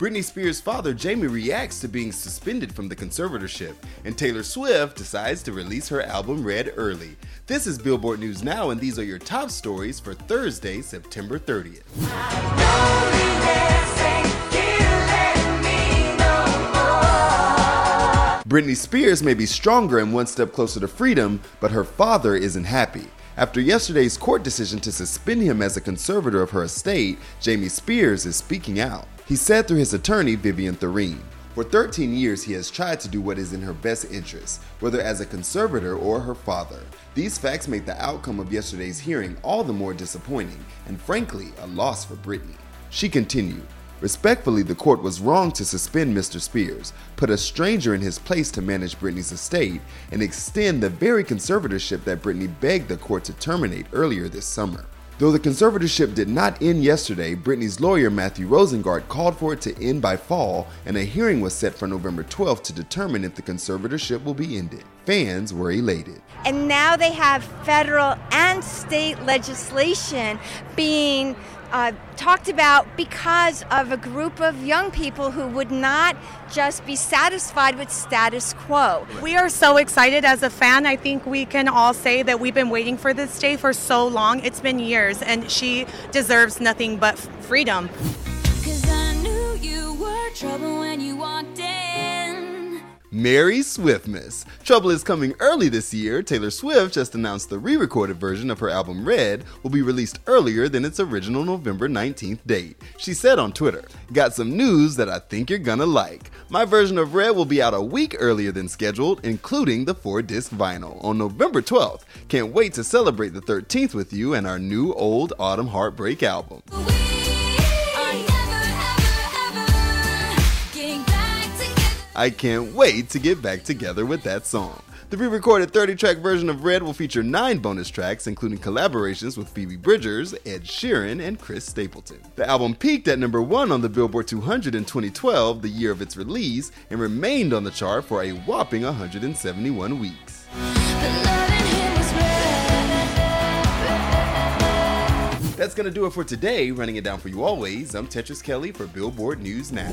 Britney Spears' father Jamie reacts to being suspended from the conservatorship, and Taylor Swift decides to release her album Red early. This is Billboard News Now, and these are your top stories for Thursday, September 30th. Britney Spears may be stronger and one step closer to freedom, but her father isn't happy. After yesterday's court decision to suspend him as a conservator of her estate, Jamie Spears is speaking out. He said through his attorney, Vivian Thoreen, for 13 years, he has tried to do what is in her best interest, whether as a conservator or her father. These facts make the outcome of yesterday's hearing all the more disappointing, and frankly, a loss for Britney. She continued, Respectfully, the court was wrong to suspend Mr. Spears, put a stranger in his place to manage Britney's estate, and extend the very conservatorship that Britney begged the court to terminate earlier this summer. Though the conservatorship did not end yesterday, Britney's lawyer Matthew Rosengart called for it to end by fall, and a hearing was set for November 12th to determine if the conservatorship will be ended. Fans were elated. And now they have federal and state legislation being uh, talked about because of a group of young people who would not just be satisfied with status quo. We are so excited as a fan. I think we can all say that we've been waiting for this day for so long. It's been years, and she deserves nothing but freedom. Merry Swiftmas! Trouble is coming early this year. Taylor Swift just announced the re recorded version of her album Red will be released earlier than its original November 19th date. She said on Twitter, Got some news that I think you're gonna like. My version of Red will be out a week earlier than scheduled, including the four disc vinyl, on November 12th. Can't wait to celebrate the 13th with you and our new Old Autumn Heartbreak album. I can't wait to get back together with that song. The re recorded 30 track version of Red will feature nine bonus tracks, including collaborations with Phoebe Bridgers, Ed Sheeran, and Chris Stapleton. The album peaked at number one on the Billboard 200 in 2012, the year of its release, and remained on the chart for a whopping 171 weeks. That's gonna do it for today. Running it down for you always, I'm Tetris Kelly for Billboard News Now.